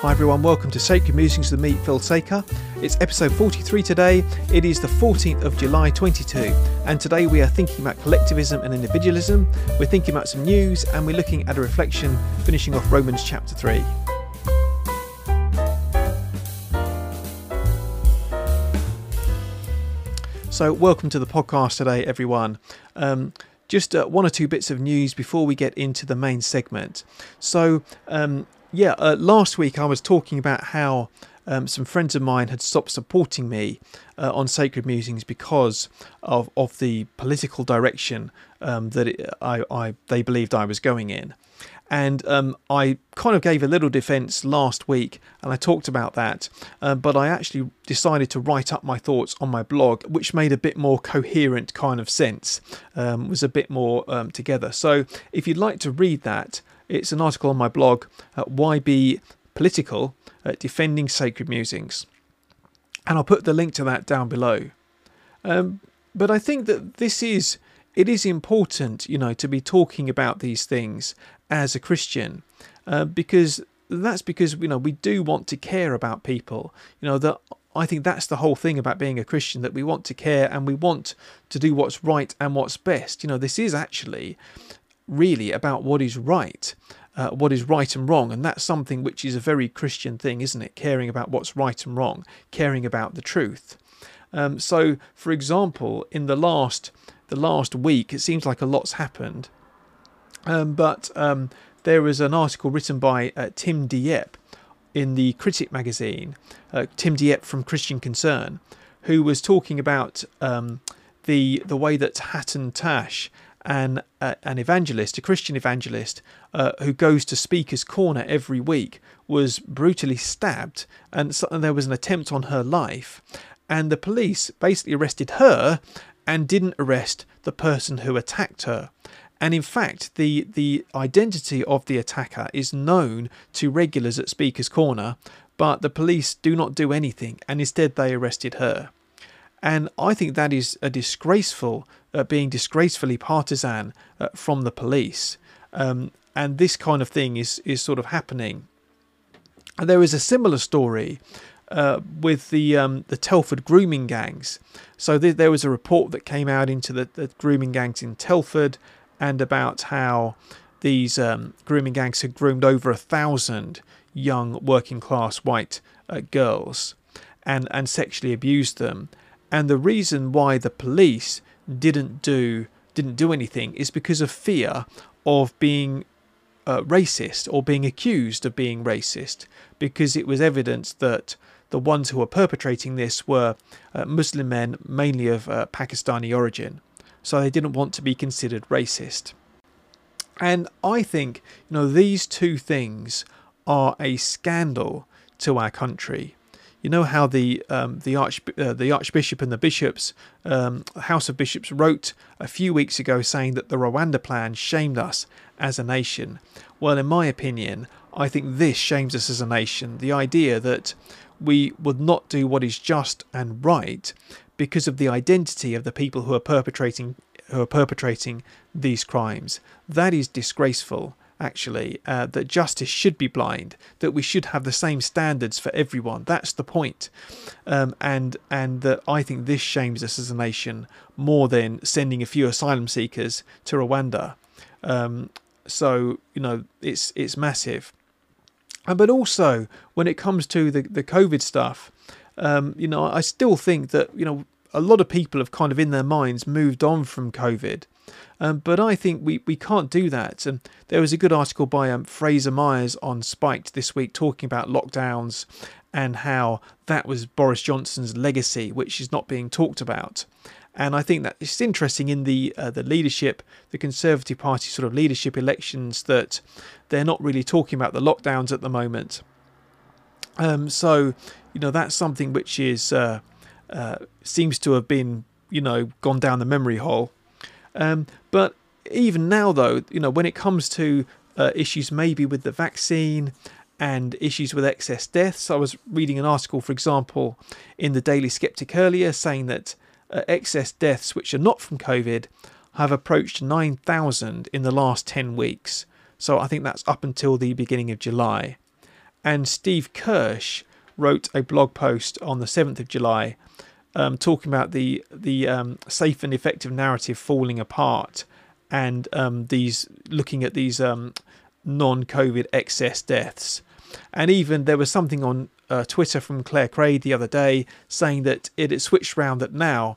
Hi everyone, welcome to Sacred Musings with me, Phill Sacre. It's episode 43 today. It is the 14th of July 22, and today we are thinking about collectivism and individualism. We're thinking about some news, and we're looking at a reflection, finishing off Romans chapter 3. So, welcome to the podcast today, everyone. Um, just uh, one or two bits of news before we get into the main segment. So, um, yeah, uh, last week I was talking about how um, some friends of mine had stopped supporting me uh, on Sacred Musings because of, of the political direction um, that it, I, I, they believed I was going in. And um, I kind of gave a little defense last week and I talked about that. Uh, but I actually decided to write up my thoughts on my blog, which made a bit more coherent kind of sense, um, was a bit more um, together. So if you'd like to read that, it's an article on my blog, uh, Be Political, uh, Defending Sacred Musings. And I'll put the link to that down below. Um, but I think that this is it is important, you know, to be talking about these things as a Christian, uh, because that's because you know we do want to care about people. You know that I think that's the whole thing about being a Christian that we want to care and we want to do what's right and what's best. You know, this is actually really about what is right. Uh, what is right and wrong, and that's something which is a very Christian thing, isn't it? Caring about what's right and wrong, caring about the truth. Um, so, for example, in the last the last week, it seems like a lot's happened. Um, but um, there was an article written by uh, Tim Dieppe in the Critic magazine, uh, Tim Dieppe from Christian Concern, who was talking about um, the the way that Hatun Tash, an uh, an evangelist, a Christian evangelist, uh, who goes to Speaker's Corner every week, was brutally stabbed, and, so, and there was an attempt on her life, and the police basically arrested her and didn't arrest the person who attacked her. And in fact, the, the identity of the attacker is known to regulars at Speaker's Corner, but the police do not do anything, and instead they arrested her. And I think that is a disgraceful, uh, being disgracefully partisan uh, from the police. Um, and this kind of thing is, is sort of happening. And there is a similar story uh, with the um, the Telford grooming gangs. So th- there was a report that came out into the, the grooming gangs in Telford, and about how these um, grooming gangs had groomed over a thousand young working class white uh, girls, and and sexually abused them. And the reason why the police didn't do didn't do anything is because of fear of being uh, racist or being accused of being racist, because it was evidence that the ones who were perpetrating this were uh, Muslim men, mainly of uh, Pakistani origin. So they didn't want to be considered racist. And I think, you know, these two things are a scandal to our country. You know how the um, the, arch, uh, the archbishop and the bishops, um, House of Bishops, wrote a few weeks ago saying that the Rwanda plan shamed us as a nation. Well, in my opinion, I think this shames us as a nation. The idea that we would not do what is just and right because of the identity of the people who are perpetrating who are perpetrating these crimes. That is disgraceful. Actually, uh, that justice should be blind, that we should have the same standards for everyone. That's the point, um, and and that I think this shames us as a nation more than sending a few asylum seekers to Rwanda. Um, so you know, it's it's massive. Uh, but also when it comes to the, the COVID stuff, um, you know, I still think that, you know, a lot of people have kind of in their minds moved on from COVID. Um, but I think we, we can't do that. And there was a good article by um, Fraser Myers on Spiked this week talking about lockdowns and how that was Boris Johnson's legacy, which is not being talked about. And I think that it's interesting in the uh, the leadership, the Conservative Party sort of leadership elections, that they're not really talking about the lockdowns at the moment. Um, so, you know, that's something which is uh, uh, seems to have been, you know, gone down the memory hole. Um, but even now, though, you know, when it comes to uh, issues maybe with the vaccine and issues with excess deaths, I was reading an article, for example, in the Daily Skeptic earlier saying that uh, excess deaths which are not from COVID have approached 9,000 in the last 10 weeks. So I think that's up until the beginning of July. And Steve Kirsch wrote a blog post on the 7th of July um, talking about the the um, safe and effective narrative falling apart and um, these looking at these um, non-COVID excess deaths. And even there was something on uh, Twitter from Claire Craig the other day saying that it had switched round that now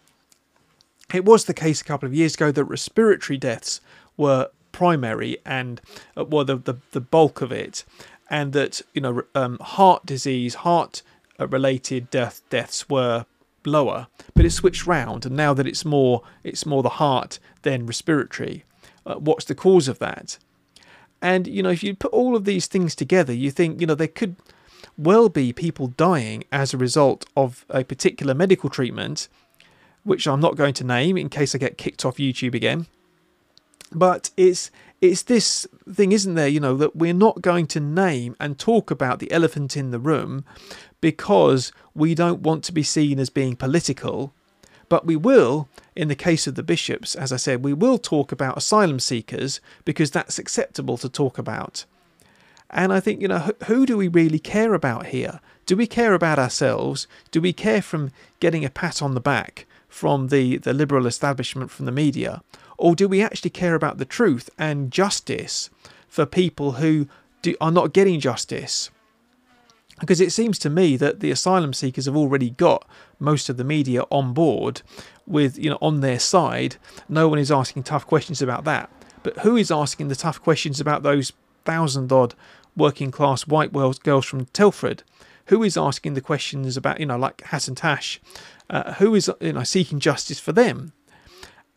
it was the case a couple of years ago that respiratory deaths were primary and uh, well the, the, the bulk of it and that you know um, heart disease heart uh, related death deaths were lower but it switched round and now that it's more it's more the heart than respiratory uh, what's the cause of that? And you know if you put all of these things together you think you know there could well be people dying as a result of a particular medical treatment which I'm not going to name in case I get kicked off YouTube again but it's it's this thing isn't there you know that we're not going to name and talk about the elephant in the room because we don't want to be seen as being political. But we will in the case of the bishops as i said we will talk about asylum seekers because that's acceptable to talk about. And i think you know who do we really care about here? Do we care about ourselves? Do we care from getting a pat on the back from the the liberal establishment from the media or do we actually care about the truth and justice for people who do, are not getting justice? Because it seems to me that the asylum seekers have already got most of the media on board with, you know, on their side. No one is asking tough questions about that. But who is asking the tough questions about those thousand odd working class white girls from Telford? Who is asking the questions about, you know, like Hatun Tash? Uh, who is, you know, seeking justice for them?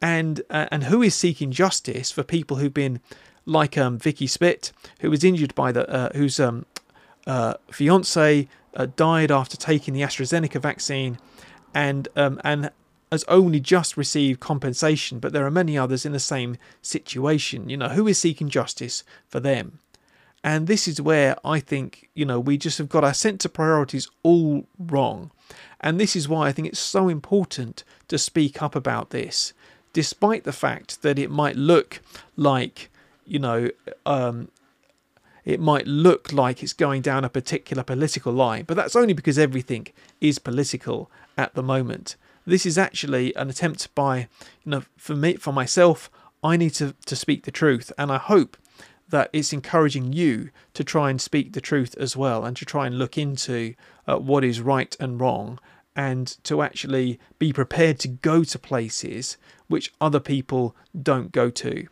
And uh, and who is seeking justice for people who've been like um, Vikki Spit, who was injured by the uh, whose um, uh, fiance uh, died after taking the AstraZeneca vaccine, and um, and has only just received compensation. But there are many others in the same situation. You know, who is seeking justice for them? And this is where I think you know we just have got our sense of priorities all wrong, and this is why I think it's so important to speak up about this despite the fact that it might look like, you know, um, it might look like it's going down a particular political line, but that's only because everything is political at the moment. This is actually an attempt by, you know, for me, for myself, I need to, to speak the truth, and I hope that it's encouraging you to try and speak the truth as well, and to try and look into uh, what is right and wrong, and to actually be prepared to go to places which other people don't go to.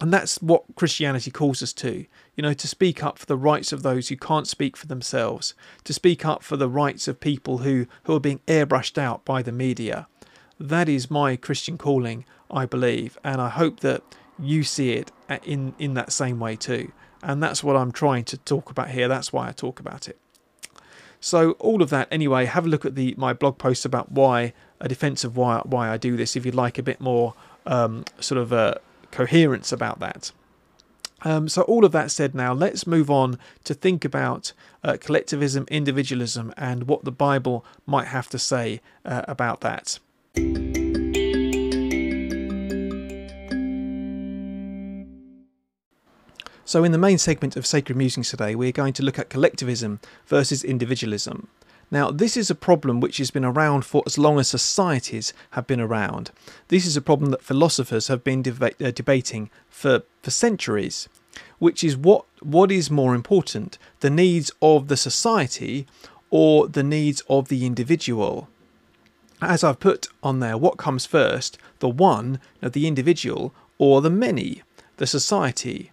And that's what Christianity calls us to, you know, to speak up for the rights of those who can't speak for themselves, to speak up for the rights of people who, who are being airbrushed out by the media. That is my Christian calling, I believe, and I hope that you see it in, in that same way too. And that's what I'm trying to talk about here. That's why I talk about it. So all of that anyway, have a look at the my blog post about why a defense of why why I do this if you'd like a bit more um, sort of uh, coherence about that. Um, so all of that said now let's move on to think about uh, collectivism, individualism and what the Bible might have to say uh, about that. So, in the main segment of Sacred Musings today, we're going to look at collectivism versus individualism. Now, this is a problem which has been around for as long as societies have been around. This is a problem that philosophers have been deba- uh, debating for, for centuries, which is what, what is more important, the needs of the society or the needs of the individual? As I've put on there, what comes first, the one, the individual, or the many, the society?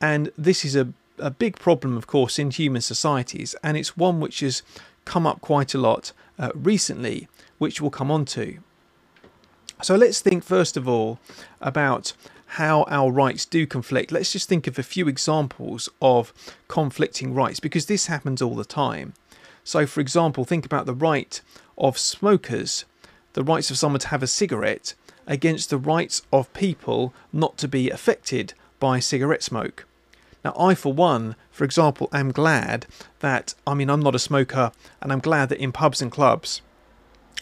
And this is a, a big problem, of course, in human societies, and it's one which has come up quite a lot uh, recently, which we'll come on to. So let's think first of all about how our rights do conflict. Let's just think of a few examples of conflicting rights because this happens all the time. So, for example, think about the right of smokers, the rights of someone to have a cigarette, against the rights of people not to be affected by cigarette smoke. Now, I, for one, for example, am glad that, I mean, I'm not a smoker, and I'm glad that in pubs and clubs,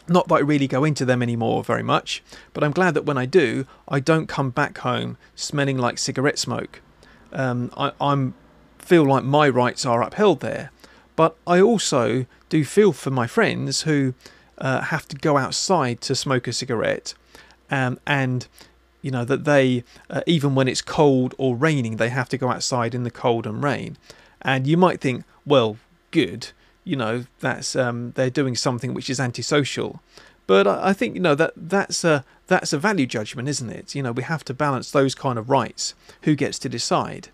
not that I really go into them anymore very much, but I'm glad that when I do, I don't come back home smelling like cigarette smoke. Um, I I'm, feel like my rights are upheld there. But I also do feel for my friends who uh, have to go outside to smoke a cigarette, um, and you know that they, uh, even when it's cold or raining, they have to go outside in the cold and rain. And you might think, well, good, you know, that's um, they're doing something which is antisocial. But I think you know that that's a that's a value judgment, isn't it? You know, we have to balance those kind of rights. Who gets to decide?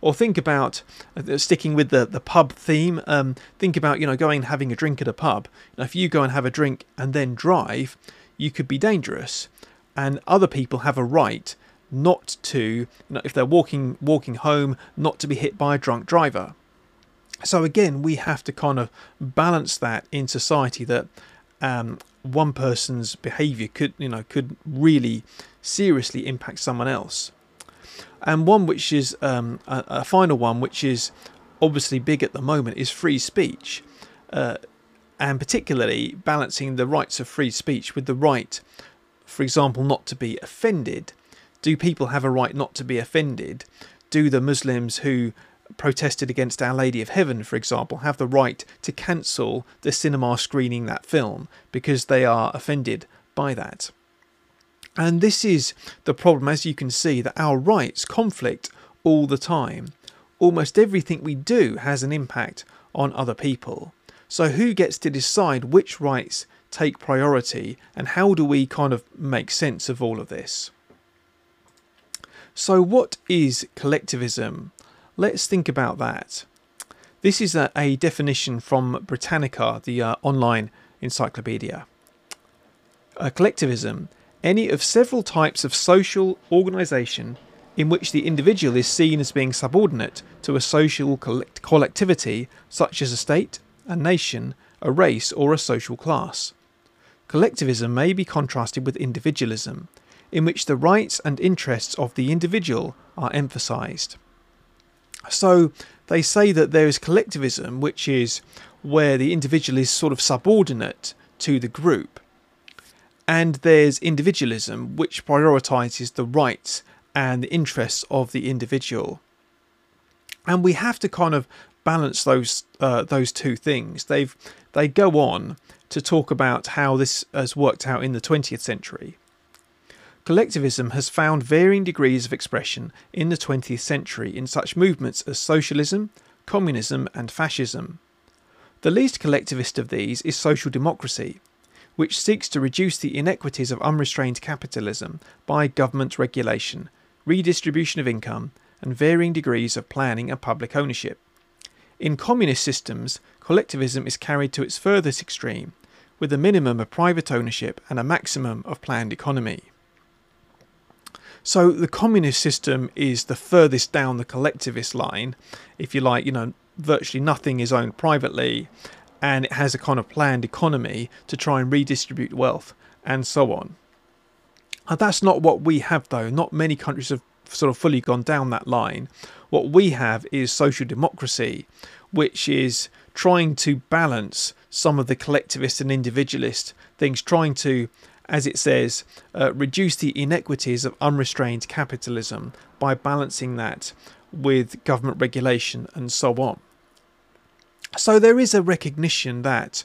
Or think about uh, sticking with the, the pub theme. Um, think about you know going and having a drink at a pub. Now, if you go and have a drink and then drive, you could be dangerous, and other people have a right not to, you know, if they're walking walking home, not to be hit by a drunk driver. So again, we have to kind of balance that in society that um, one person's behaviour could, you know, could really seriously impact someone else. And one which is um, a, a, final one, which is obviously big at the moment, is free speech, uh, and particularly balancing the rights of free speech with the right, for example, not to be offended. Do people have a right not to be offended? Do the Muslims who protested against Our Lady of Heaven, for example, have the right to cancel the cinema screening that film because they are offended by that? And this is the problem, as you can see, that our rights conflict all the time. Almost everything we do has an impact on other people. So, who gets to decide which rights take priority, and how do we kind of make sense of all of this? So, what is collectivism? Let's think about that. This is a, a definition from Britannica, the uh, online encyclopedia. Uh, collectivism, any of several types of social organisation in which the individual is seen as being subordinate to a social collect- collectivity such as a state, a nation, a race, or a social class. Collectivism may be contrasted with individualism, in which the rights and interests of the individual are emphasised. So they say that there is collectivism, which is where the individual is sort of subordinate to the group. And there's individualism, which prioritizes the rights and the interests of the individual. And we have to kind of balance those uh, those two things. They've they go on to talk about how this has worked out in the 20th century. Collectivism has found varying degrees of expression in the 20th century in such movements as socialism, communism, and fascism. The least collectivist of these is social democracy, which seeks to reduce the inequities of unrestrained capitalism by government regulation, redistribution of income, and varying degrees of planning and public ownership. In communist systems, collectivism is carried to its furthest extreme, with a minimum of private ownership and a maximum of planned economy. So the communist system is the furthest down the collectivist line. If you like, you know, virtually nothing is owned privately and it has a kind of planned economy to try and redistribute wealth and so on. And that's not what we have though. Not many countries have sort of fully gone down that line. What we have is social democracy, which is trying to balance some of the collectivist and individualist things, trying to as it says, uh, reduce the inequities of unrestrained capitalism by balancing that with government regulation and so on. So there is a recognition that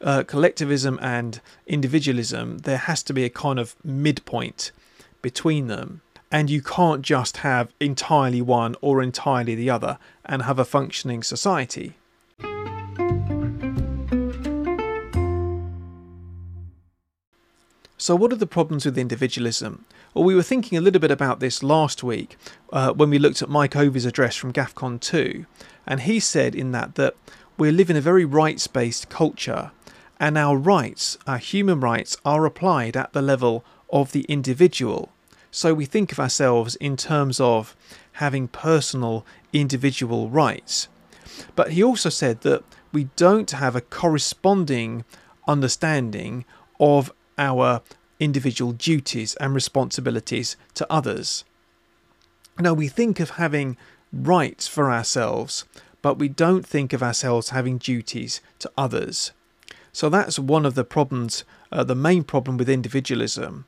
uh, collectivism and individualism, there has to be a kind of midpoint between them. And you can't just have entirely one or entirely the other and have a functioning society. So, what are the problems with individualism? Well, we were thinking a little bit about this last week uh, when we looked at Mike Ovey's address from GAFCON 2, and he said in that that we live in a very rights based culture, and our rights, our human rights, are applied at the level of the individual. So, we think of ourselves in terms of having personal individual rights. But he also said that we don't have a corresponding understanding of our individual duties and responsibilities to others. Now, we think of having rights for ourselves, but we don't think of ourselves having duties to others. So that's one of the problems, uh, the main problem with individualism.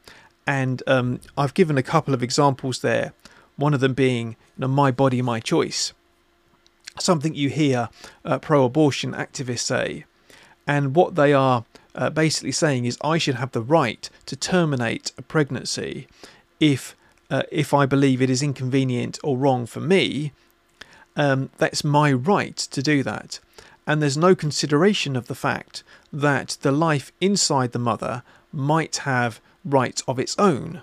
And um, I've given a couple of examples there, one of them being you know, my body, my choice. something you hear uh, pro abortion activists say. And what they are uh, basically saying is, I should have the right to terminate a pregnancy if, uh, if I believe it is inconvenient or wrong for me. Um, that's my right to do that. And there's no consideration of the fact that the life inside the mother might have rights of its own.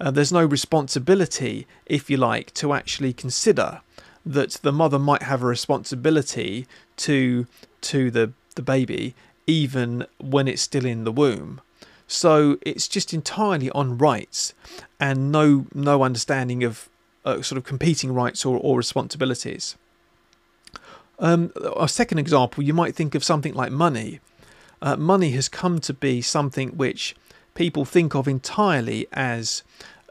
Uh, there's no responsibility, if you like, to actually consider that the mother might have a responsibility to to the the baby even when it's still in the womb. So it's just entirely on rights and no no understanding of uh, sort of competing rights or, or responsibilities. Um, a second example, you might think of something like money. Uh, money has come to be something which people think of entirely as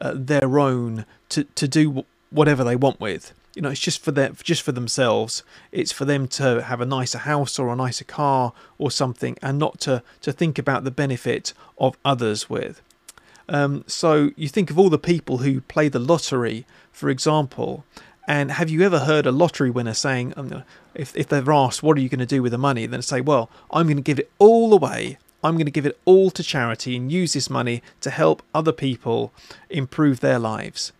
uh, their own to, to do whatever they want with. You know, it's just for them, just for themselves. It's for them to have a nicer house or a nicer car or something, and not to to think about the benefit of others with. Um, so you think of all the people who play the lottery, for example, and have you ever heard a lottery winner saying, um, if, if they're asked, what are you going to do with the money? Then say, well, I'm going to give it all away. I'm going to give it all to charity and use this money to help other people improve their lives.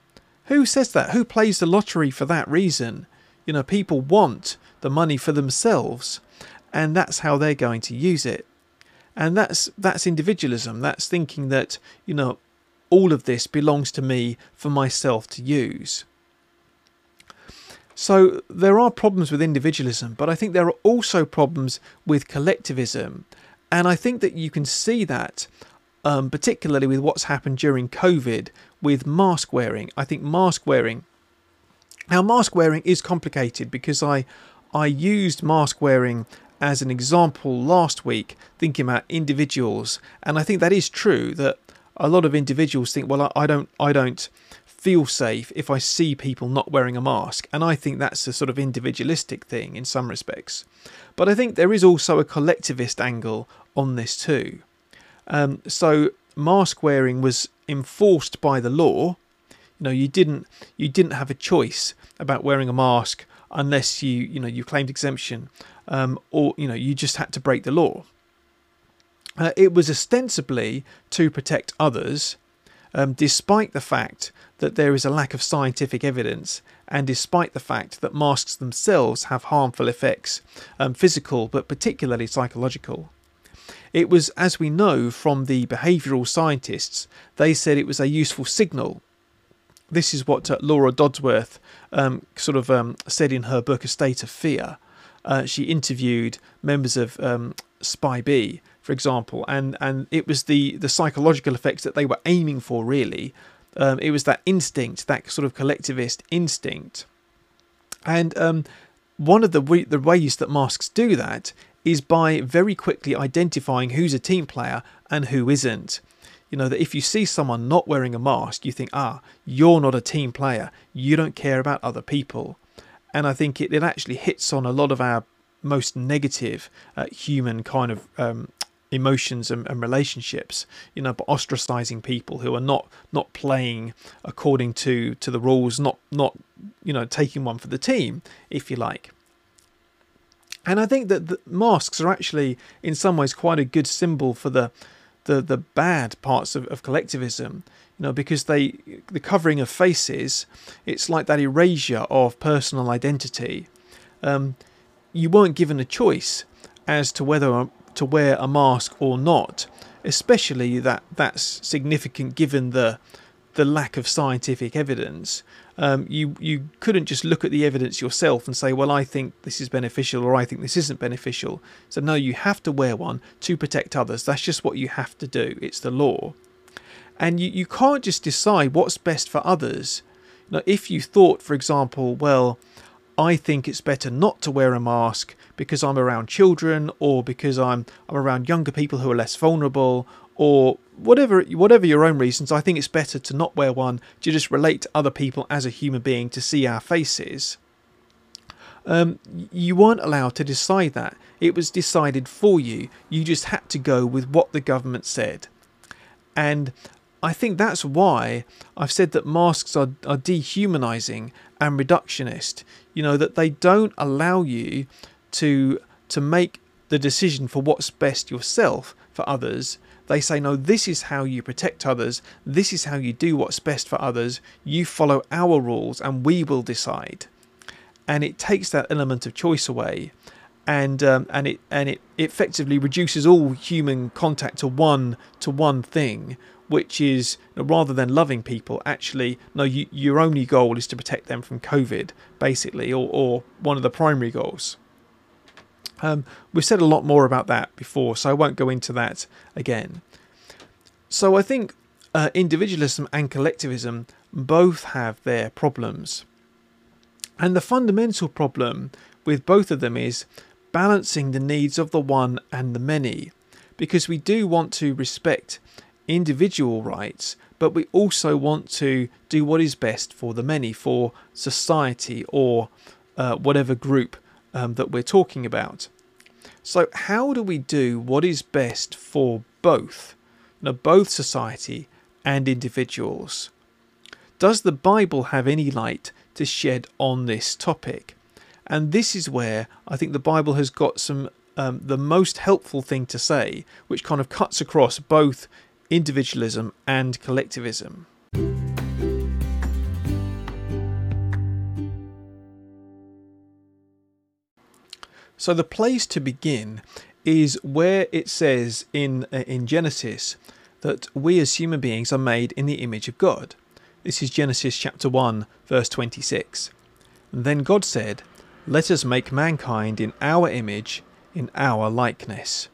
Who says that? Who plays the lottery for that reason? You know, people want the money for themselves, and that's how they're going to use it. And that's that's individualism. That's thinking that, you know, all of this belongs to me for myself to use. So there are problems with individualism, but I think there are also problems with collectivism. And I think that you can see that um, particularly with what's happened during COVID with mask wearing. I think mask wearing. Now, mask wearing is complicated because I I used mask wearing as an example last week, thinking about individuals, and I think that is true that a lot of individuals think, well, I, I don't I don't feel safe if I see people not wearing a mask, and I think that's a sort of individualistic thing in some respects. But I think there is also a collectivist angle on this too. Um, so mask wearing was enforced by the law. You know, you didn't you didn't have a choice about wearing a mask unless you you know you claimed exemption, um, or you know you just had to break the law. Uh, it was ostensibly to protect others, um, despite the fact that there is a lack of scientific evidence, and despite the fact that masks themselves have harmful effects, um, physical but particularly psychological. It was, as we know from the behavioural scientists, they said it was a useful signal. This is what uh, Laura Dodsworth um, sort of um, said in her book A State of Fear. Uh, she interviewed members of um, SPI-B, for example, and, and it was the, the psychological effects that they were aiming for, really. Um, it was that instinct, that sort of collectivist instinct. And um, one of the, the ways that masks do that is by very quickly identifying who's a team player and who isn't. You know, that if you see someone not wearing a mask, you think, ah, you're not a team player. You don't care about other people. And I think it, it actually hits on a lot of our most negative uh, human kind of um, emotions and, and, relationships you know but ostracizing people who are not not playing according to to the rules not not you know taking one for the team if you like and I think that the masks are actually, in some ways, quite a good symbol for the the, the bad parts of, of collectivism. You know, because they the covering of faces, it's like that erasure of personal identity. Um, you weren't given a choice as to whether to wear a mask or not, especially that that's significant given the the lack of scientific evidence. Um, you you couldn't just look at the evidence yourself and say, well, I think this is beneficial or I think this isn't beneficial. So no, you have to wear one to protect others. That's just what you have to do. It's the law, and you you can't just decide what's best for others. Now, if you thought, for example, well, I think it's better not to wear a mask because I'm around children or because I'm I'm around younger people who are less vulnerable or whatever whatever your own reasons, I think it's better to not wear one to just relate to other people as a human being to see our faces. Um, you weren't allowed to decide that. It was decided for you. You just had to go with what the government said. And I think that's why I've said that masks are, are dehumanizing and reductionist. You know, that they don't allow you to to make the decision for what's best yourself for others. They say, no, this is how you protect others. This is how you do what's best for others. You follow our rules and we will decide. And it takes that element of choice away and um, and it and it effectively reduces all human contact to one to one thing, which is rather than loving people, actually no, you, your only goal is to protect them from COVID, basically, or or one of the primary goals. Um, we've said a lot more about that before, so I won't go into that again. So I think uh, individualism and collectivism both have their problems. And the fundamental problem with both of them is balancing the needs of the one and the many, because we do want to respect individual rights, but we also want to do what is best for the many, for society or uh, whatever group um, that we're talking about. So, how do we do what is best for both, know, both society and individuals? Does the Bible have any light to shed on this topic? And this is where I think the Bible has got some um, the most helpful thing to say, which kind of cuts across both individualism and collectivism. So the place to begin is where it says in uh, in Genesis that we as human beings are made in the image of God. This is Genesis chapter 1 verse 26. And then God said, let us make mankind in our image, in our likeness.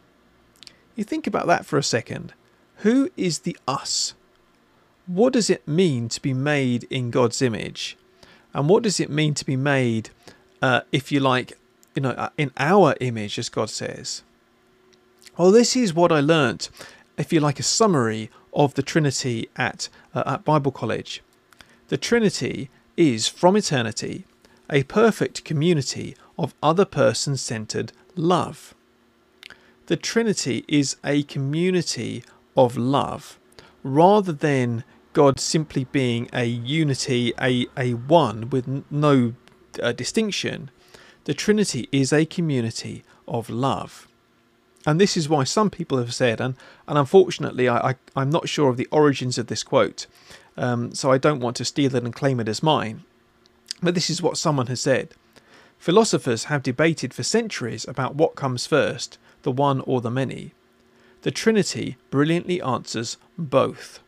You think about that for a second. Who is the us? What does it mean to be made in God's image? And what does it mean to be made, uh, if you like, you know, uh, in our image, as God says? Well, this is what I learnt, if you like, a summary of the Trinity at, uh, at Bible College. The Trinity is from eternity a perfect community of other person centered love. The Trinity is a community of love rather than God simply being a unity, a, a one with no uh, distinction. The Trinity is a community of love. And this is why some people have said, and, and unfortunately, I, I, am not sure of the origins of this quote, um, so I don't want to steal it and claim it as mine. But this is what someone has said. Philosophers have debated for centuries about what comes first, the one or the many. The Trinity brilliantly answers both.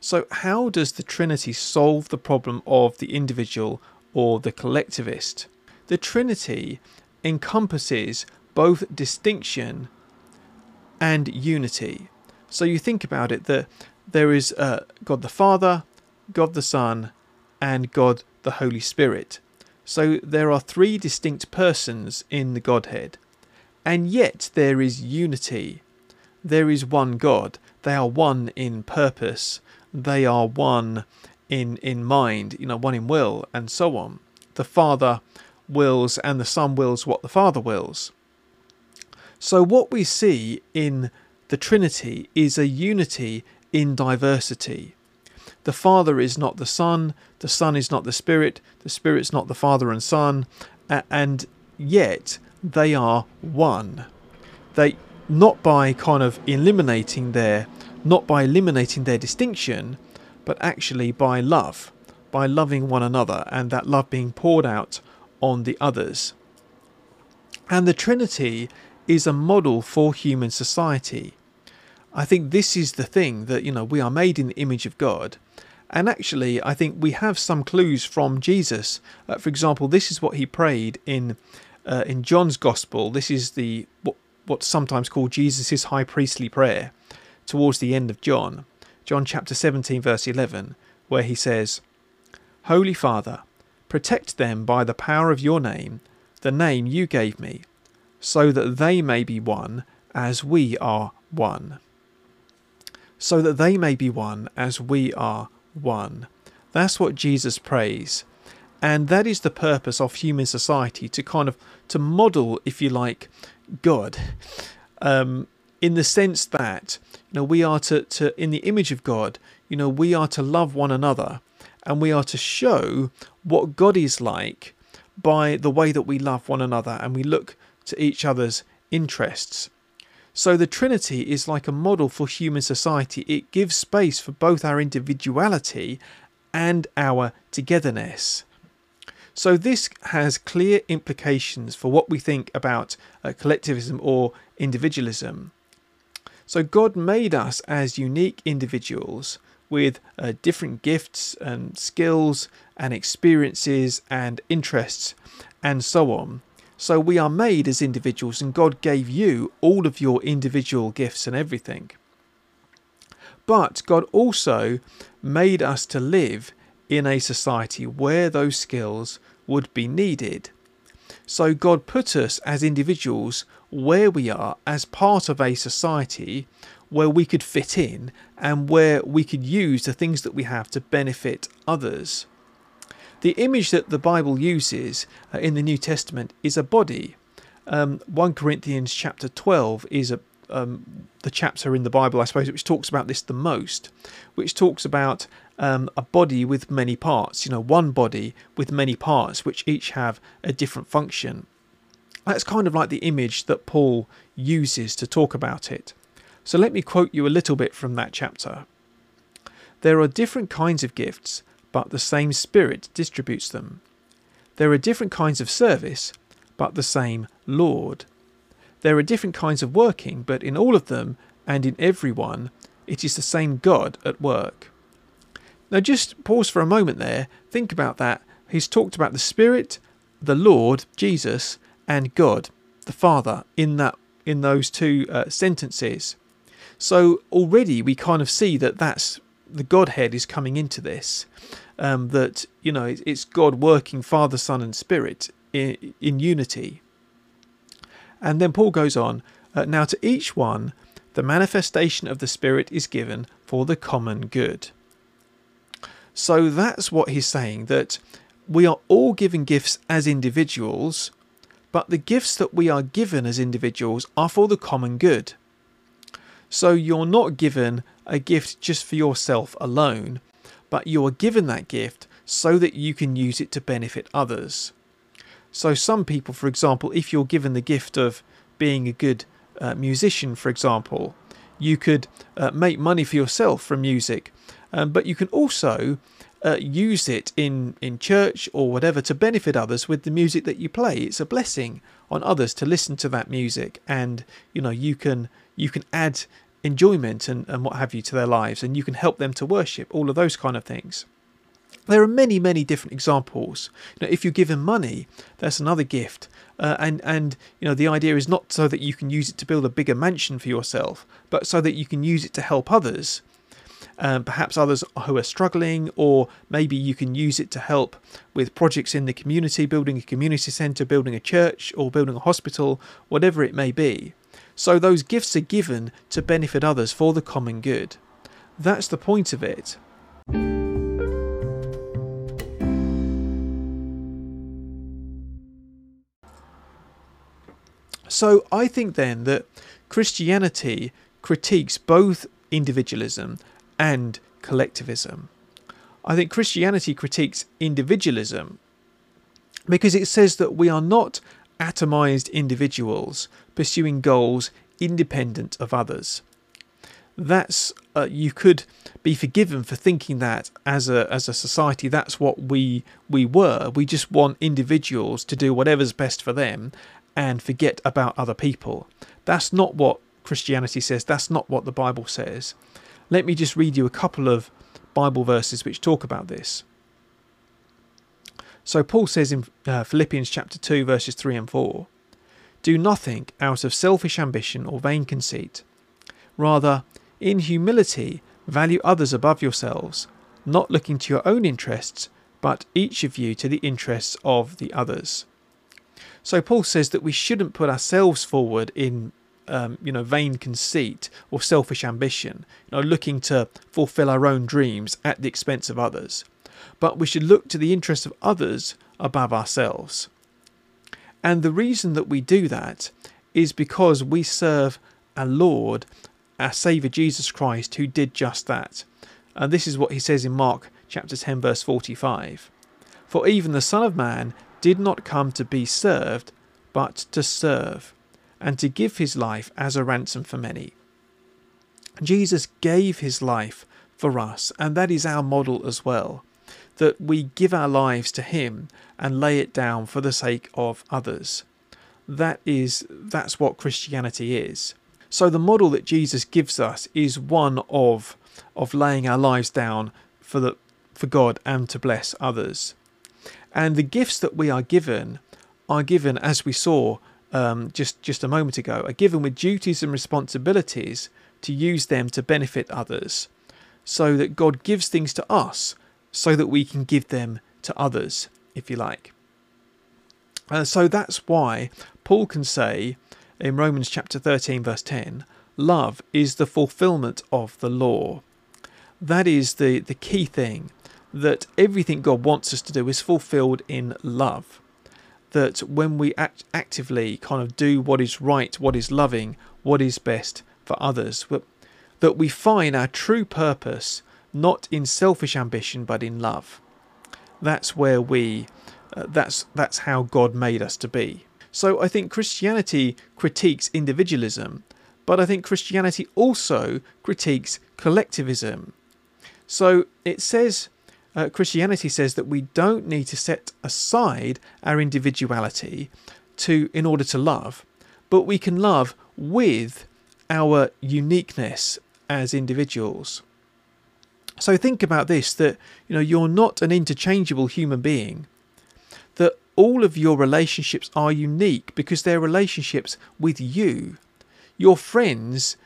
So, how does the Trinity solve the problem of the individual or the collectivist? The Trinity encompasses both distinction and unity. So, you think about it that there is uh, God the Father, God the Son, and God the Holy Spirit. So there are three distinct persons in the Godhead, and yet there is unity. There is one God. They are one in purpose. They are one in in mind, you know, one in will, and so on. The Father wills and the Son wills what the Father wills. So what we see in the Trinity is a unity in diversity. The Father is not the Son, the Son is not the Spirit, the Spirit's not the Father and Son, and yet they are one. They not by kind of eliminating their not by eliminating their distinction, but actually by love, by loving one another, and that love being poured out on the others. And the Trinity is a model for human society. I think this is the thing that, you know, we are made in the image of God, and actually, I think we have some clues from Jesus. Uh, for example, this is what he prayed in uh, in John's Gospel. This is the what's sometimes called Jesus' high priestly prayer towards the end of John, John chapter 17, verse 11, where he says, Holy Father, protect them by the power of your name, the name you gave me, so that they may be one as we are one. So that they may be one as we are one. That's what Jesus prays. And that is the purpose of human society to kind of to model, if you like, God um, in the sense that you know we are to, to in the image of God, you know, we are to love one another and we are to show what God is like by the way that we love one another and we look to each other's interests. So the Trinity is like a model for human society. It gives space for both our individuality and our togetherness. So this has clear implications for what we think about uh, collectivism or individualism. So God made us as unique individuals with uh, different gifts and skills and experiences and interests and so on. So we are made as individuals, and God gave you all of your individual gifts and everything. But God also made us to live in a society where those skills would be needed. So God put us as individuals where we are as part of a society where we could fit in and where we could use the things that we have to benefit others. The image that the Bible uses uh, in the New Testament is a body. Um, 1 Corinthians chapter 12 is a, um, the chapter in the Bible, I suppose, which talks about this the most, which talks about um, a body with many parts, you know, one body with many parts, which each have a different function. That's kind of like the image that Paul uses to talk about it. So let me quote you a little bit from that chapter. There are different kinds of gifts, but the same Spirit distributes them. There are different kinds of service, but the same Lord. There are different kinds of working, but in all of them and in every one, it is the same God at work. Now, just pause for a moment there. Think about that. He's talked about the Spirit, the Lord, Jesus, and God, the Father, in that in those two uh, sentences. So already we kind of see that that's the Godhead is coming into this. Um, that you know it's God working Father, Son, and Spirit in, in unity. And then Paul goes on. Uh, now to each one, the manifestation of the Spirit is given for the common good. So that's what he's saying that we are all given gifts as individuals, but the gifts that we are given as individuals are for the common good. So you're not given a gift just for yourself alone, but you are given that gift so that you can use it to benefit others. So, some people, for example, if you're given the gift of being a good uh, musician, for example, you could uh, make money for yourself from music, um, but you can also uh, use it in, in church or whatever to benefit others with the music that you play. It's a blessing on others to listen to that music, and you know you can you can add enjoyment and, and what have you to their lives, and you can help them to worship, all of those kind of things. There are many, many different examples. You know, if you give him money, that's another gift. Uh, and and you know the idea is not so that you can use it to build a bigger mansion for yourself, but so that you can use it to help others. Um, perhaps others who are struggling, or maybe you can use it to help with projects in the community, building a community centre, building a church, or building a hospital, whatever it may be. So those gifts are given to benefit others for the common good. That's the point of it. So I think then that Christianity critiques both individualism and collectivism. I think Christianity critiques individualism because it says that we are not atomized individuals pursuing goals independent of others. That's uh, you could be forgiven for thinking that as a as a society that's what we we were. We just want individuals to do whatever's best for them and forget about other people. That's not what Christianity says. That's not what the Bible says. Let me just read you a couple of Bible verses which talk about this. So Paul says in uh, Philippians chapter 2 verses 3 and 4, do nothing out of selfish ambition or vain conceit. Rather, in humility, value others above yourselves, not looking to your own interests, but each of you to the interests of the others. So Paul says that we shouldn't put ourselves forward in um, you know vain conceit or selfish ambition, you know, looking to fulfill our own dreams at the expense of others but we should look to the interests of others above ourselves. And the reason that we do that is because we serve our Lord, our Saviour Jesus Christ, who did just that. And this is what he says in Mark chapter 10, verse 45. For even the Son of Man did not come to be served, but to serve, and to give his life as a ransom for many. Jesus gave his life for us, and that is our model as well. That we give our lives to him and lay it down for the sake of others. That is that's what Christianity is. So the model that Jesus gives us is one of of laying our lives down for the for God and to bless others. And the gifts that we are given are given, as we saw um, just just a moment ago, are given with duties and responsibilities to use them to benefit others, so that God gives things to us so that we can give them to others, if you like. Uh, so that's why Paul can say in Romans chapter 13, verse 10, love is the fulfillment of the law. That is the, the key thing that everything God wants us to do is fulfilled in love. That when we act actively kind of do what is right, what is loving, what is best for others, that we find our true purpose not in selfish ambition but in love. That's where we, uh, that's that's how God made us to be. So I think Christianity critiques individualism, but I think Christianity also critiques collectivism. So it says, uh, Christianity says that we don't need to set aside our individuality to in order to love, but we can love with our uniqueness as individuals. So think about this that you know you're not an interchangeable human being. That all of your relationships are unique because they're relationships with you. Your friends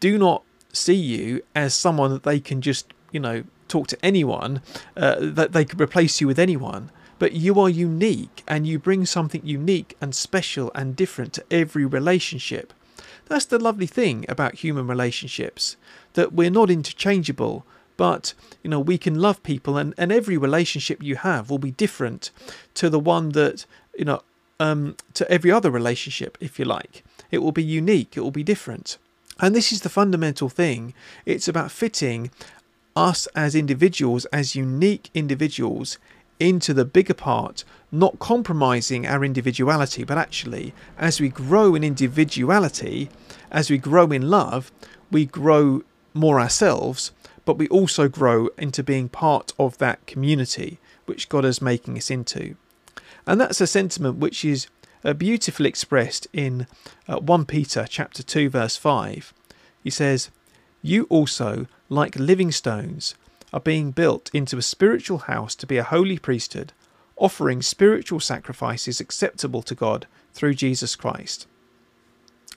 do not see you as someone that they can just you know, talk to anyone, uh, that they could replace you with anyone. But you are unique and you bring something unique and special and different to every relationship. That's the lovely thing about human relationships, that we're not interchangeable, but you know we can love people and, and every relationship you have will be different to the one that you know um, to every other relationship if you like it will be unique it will be different and this is the fundamental thing it's about fitting us as individuals, as unique individuals, into the bigger part, not compromising our individuality, but actually, as we grow in individuality, as we grow in love, we grow more ourselves, but we also grow into being part of that community which God is making us into. And that's a sentiment which is uh, beautifully expressed in uh, 1 Peter chapter 2 verse 5. He says, "You also like living stones, are being built into a spiritual house to be a holy priesthood, offering spiritual sacrifices acceptable to God through Jesus Christ.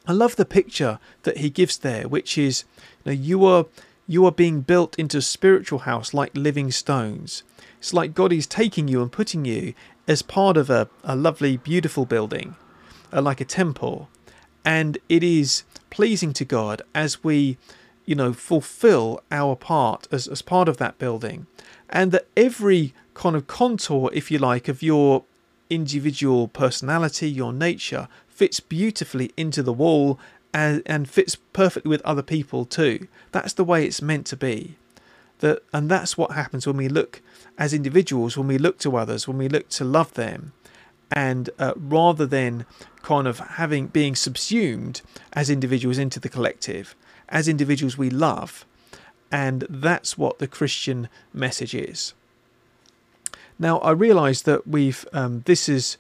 I love the picture that he gives there, which is you, know, you are you are being built into a spiritual house like living stones. It's like God is taking you and putting you as part of a, a lovely, beautiful building, uh, like a temple. And it is pleasing to God as we you know, fulfill our part as, as part of that building. And that every kind of contour, if you like, of your individual personality, your nature, fits beautifully into the wall and, and fits perfectly with other people too. That's the way it's meant to be. That, and that's what happens when we look as individuals, when we look to others, when we look to love them, and uh, rather than kind of having being subsumed as individuals into the collective, as individuals we love. And that's what the Christian message is. Now, I realise that we've, um, this is,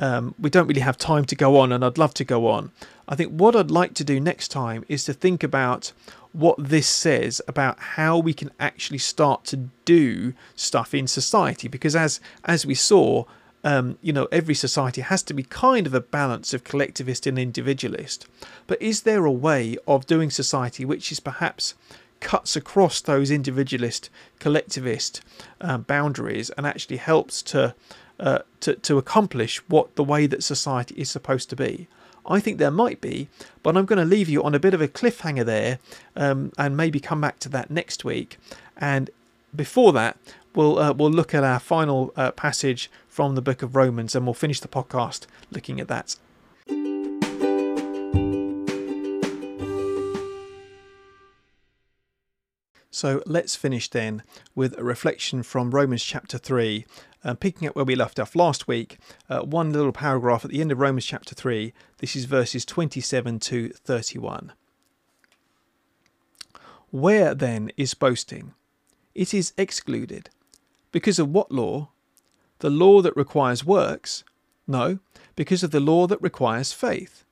um, we don't really have time to go on, and I'd love to go on. I think what I'd like to do next time is to think about what this says about how we can actually start to do stuff in society because as as we saw um, you know, every society has to be kind of a balance of collectivist and individualist. But is there a way of doing society which is perhaps cuts across those individualist, collectivist uh, boundaries and actually helps to, uh, to to accomplish what the way that society is supposed to be? I think there might be, but I'm going to leave you on a bit of a cliffhanger there, um, and maybe come back to that next week. And before that, we'll uh, we'll look at our final uh, passage from the book of Romans, and we'll finish the podcast looking at that. So let's finish then with a reflection from Romans chapter 3, um, picking up where we left off last week. Uh, one little paragraph at the end of Romans chapter 3, this is verses 27 to 31. Where then is boasting? It is excluded. Because of what law? The law that requires works? No, because of the law that requires faith.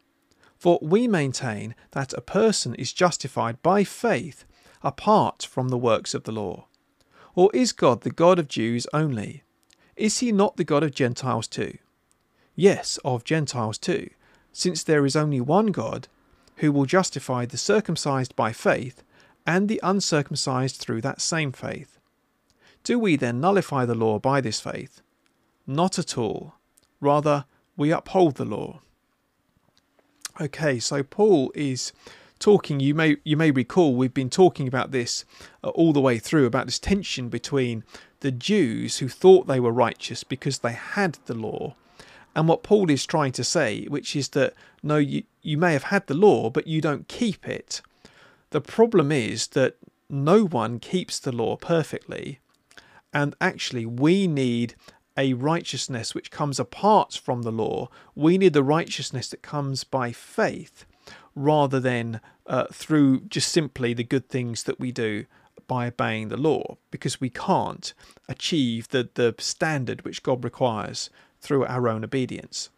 For we maintain that a person is justified by faith apart from the works of the law. Or is God the God of Jews only? Is he not the God of Gentiles too? Yes, of Gentiles too, since there is only one God who will justify the circumcised by faith and the uncircumcised through that same faith. Do we then nullify the law by this faith? Not at all. Rather, we uphold the law. Okay, so Paul is talking you may you may recall we've been talking about this uh, all the way through about this tension between the Jews who thought they were righteous because they had the law and what Paul is trying to say which is that no you you may have had the law but you don't keep it the problem is that no one keeps the law perfectly, and actually, we need a righteousness which comes apart from the law. We need the righteousness that comes by faith rather than uh, through just simply the good things that we do by obeying the law, because we can't achieve the, the standard which God requires through our own obedience.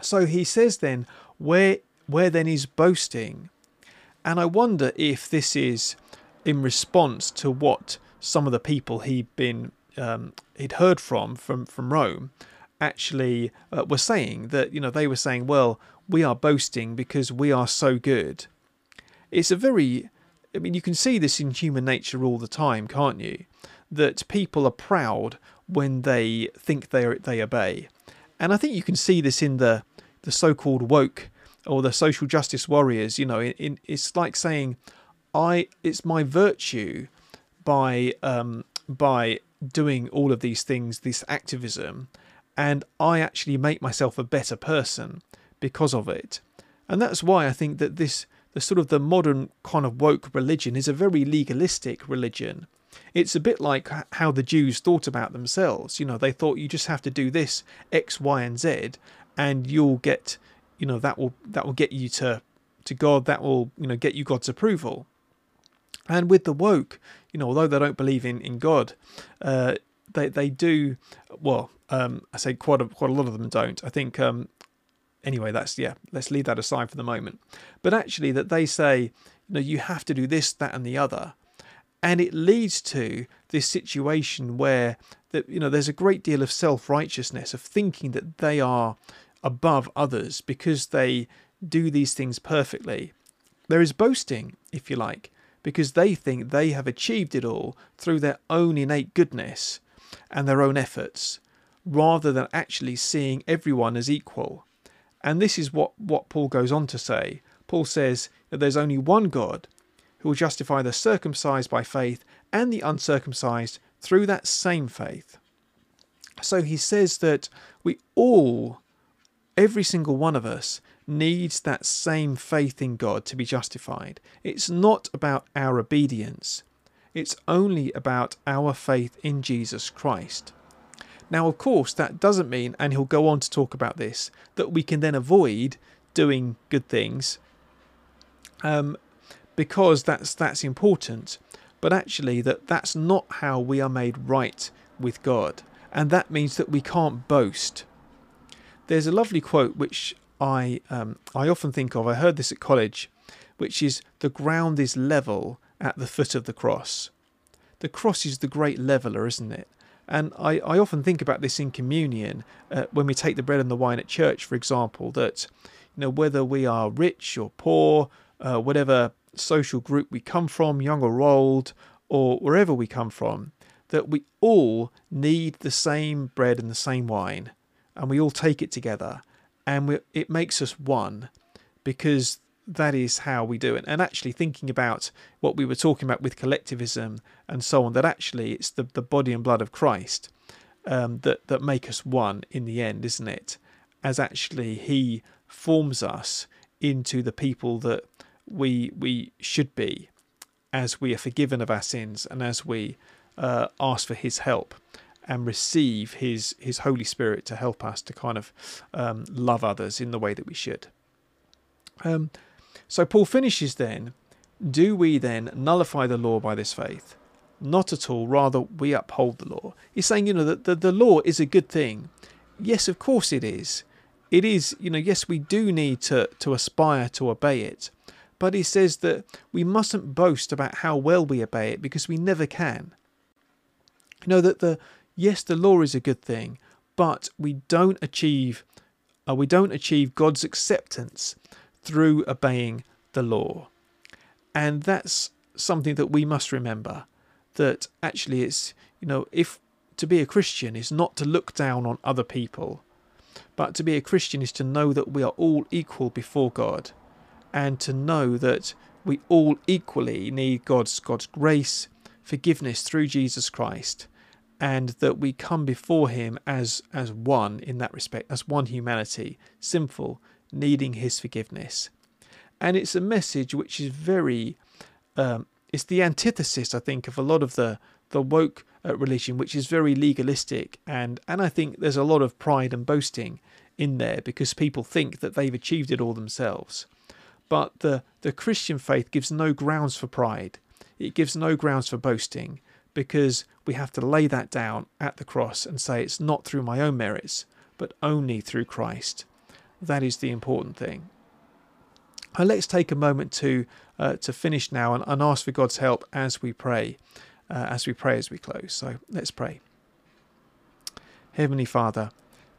So he says then, where where then is boasting? And I wonder if this is in response to what some of the people he'd been um, he'd heard from from from Rome actually uh, were saying that you know they were saying well we are boasting because we are so good. It's a very i mean you can see this in human nature all the time can't you? That people are proud when they think they are, they obey. And i think you can see this in the the so-called woke or the social justice warriors, you know, in, in, it's like saying, I it's my virtue by um, by doing all of these things, this activism, and I actually make myself a better person because of it. And that's why I think that this the sort of the modern kind of woke religion is a very legalistic religion. It's a bit like how the Jews thought about themselves. You know, they thought you just have to do this X, Y, and Z, and you'll get you know that will that will get you to to God. That will you know get you God's approval. And with the woke, you know, although they don't believe in in God, uh, they they do. Well, um, I say quite a quite a lot of them don't. I think. Um, anyway, that's yeah. Let's leave that aside for the moment. But actually, that they say, you know, you have to do this, that, and the other, and it leads to this situation where that you know there's a great deal of self righteousness of thinking that they are above others because they do these things perfectly. There is boasting, if you like, because they think they have achieved it all through their own innate goodness and their own efforts, rather than actually seeing everyone as equal. And this is what, what Paul goes on to say. Paul says that there's only one God who will justify the circumcised by faith and the uncircumcised through that same faith. So he says that we all Every single one of us needs that same faith in God to be justified. It's not about our obedience, it's only about our faith in Jesus Christ. Now, of course, that doesn't mean, and he'll go on to talk about this, that we can then avoid doing good things um, because that's that's important. But actually, that that's not how we are made right with God, and that means that we can't boast. There's a lovely quote which I um, I often think of. I heard this at college, which is the ground is level at the foot of the cross. The cross is the great leveler, isn't it? And I, I often think about this in communion uh, when we take the bread and the wine at church, for example, that you know whether we are rich or poor, uh, whatever social group we come from, young or old, or wherever we come from, that we all need the same bread and the same wine and we all take it together and it makes us one because that is how we do it. And actually, thinking about what we were talking about with collectivism and so on, that actually it's the, the body and blood of Christ um, that, that make us one in the end, isn't it? As actually He forms us into the people that we we should be. as we are forgiven of our sins and as we uh, ask for His help and receive His His Holy Spirit to help us to kind of um, love others in the way that we should. Um, so Paul finishes then. Do we then nullify the law by this faith? Not at all. Rather, we uphold the law. He's saying, you know, that the, the law is a good thing. Yes, of course it is. It is, you know, yes, we do need to, to aspire to obey it. But he says that we mustn't boast about how well we obey it because we never can. You know, that the, yes, the law is a good thing, but we don't achieve, uh, we don't achieve God's acceptance through obeying the law. And that's something that we must remember that actually it's, you know, if to be a Christian is not to look down on other people, but to be a Christian is to know that we are all equal before God and to know that we all equally need God's God's grace, forgiveness through Jesus Christ, and that we come before him as as one in that respect, as one humanity, sinful, needing his forgiveness. And it's a message which is very um, it's the antithesis, I think, of a lot of the the woke uh, religion, which is very legalistic, and and I think there's a lot of pride and boasting in there because people think that they've achieved it all themselves. But the the Christian faith gives no grounds for pride. It gives no grounds for boasting because we have to lay that down at the cross and say it's not through my own merits, but only through Christ. That is the important thing. And let's take a moment to uh, to finish now and, and, ask for God's help as we pray, uh, as we pray as we close. So let's pray. Heavenly Father,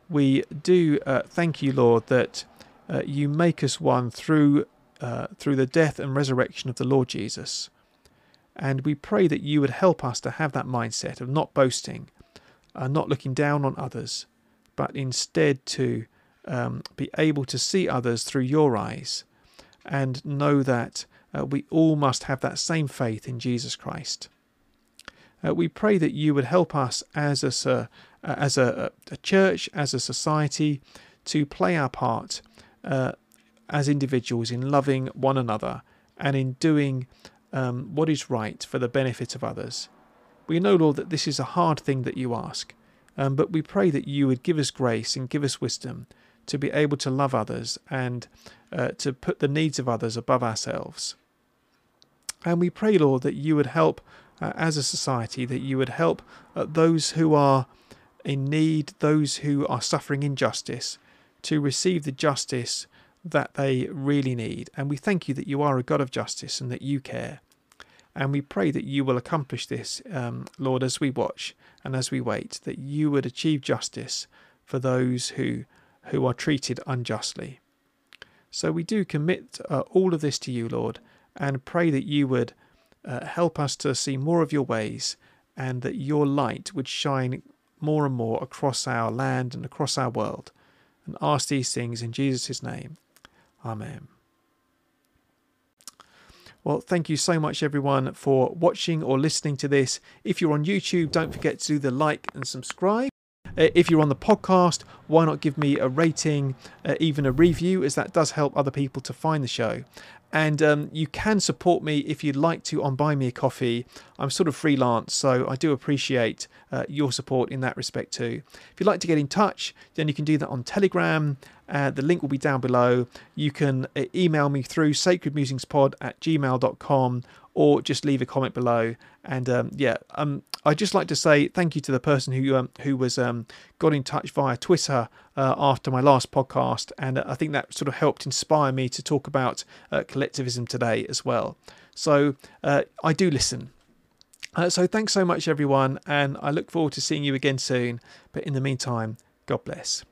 we do uh, thank you, Lord, that uh, you make us one through uh, through the death and resurrection of the Lord Jesus, and we pray that you would help us to have that mindset of not boasting, uh, not looking down on others, but instead to um, be able to see others through your eyes and know that uh, we all must have that same faith in Jesus Christ. Uh, we pray that you would help us as a, uh, as a, a, church, as a society, to play our part uh, as individuals in loving one another and in doing um, what is right for the benefit of others. We know, Lord, that this is a hard thing that you ask, um, but we pray that you would give us grace and give us wisdom to be able to love others and uh, to put the needs of others above ourselves. And we pray, Lord, that you would help uh, as a society, that you would help uh, those who are in need, those who are suffering injustice, to receive the justice that they really need. And we thank you that you are a God of justice and that you care. And we pray that you will accomplish this, um, Lord, as we watch and as we wait, that you would achieve justice for those who, who are treated unjustly. So we do commit uh, all of this to you, Lord, and pray that you would uh, help us to see more of your ways and that your light would shine more and more across our land and across our world. And ask these things in Jesus' name. Amen. Well, thank you so much, everyone, for watching or listening to this. If you're on YouTube, don't forget to do the like and subscribe. Uh, if you're on the podcast, why not give me a rating, uh, even a review, as that does help other people to find the show. And um, you can support me if you'd like to on Buy Me a Coffee. I'm sort of freelance, so I do appreciate uh, your support in that respect too. If you'd like to get in touch, then you can do that on Telegram. Uh, the link will be down below. You can uh, email me through sacredmusingspod at gmail.com or just leave a comment below. And um, yeah, um, I'd just like to say thank you to the person who um, who was um, got in touch via Twitter uh, after my last podcast, and I think that sort of helped inspire me to talk about uh, collectivism today as well. So uh, I do listen. Uh, so thanks so much, everyone, and I look forward to seeing you again soon. But in the meantime, God bless.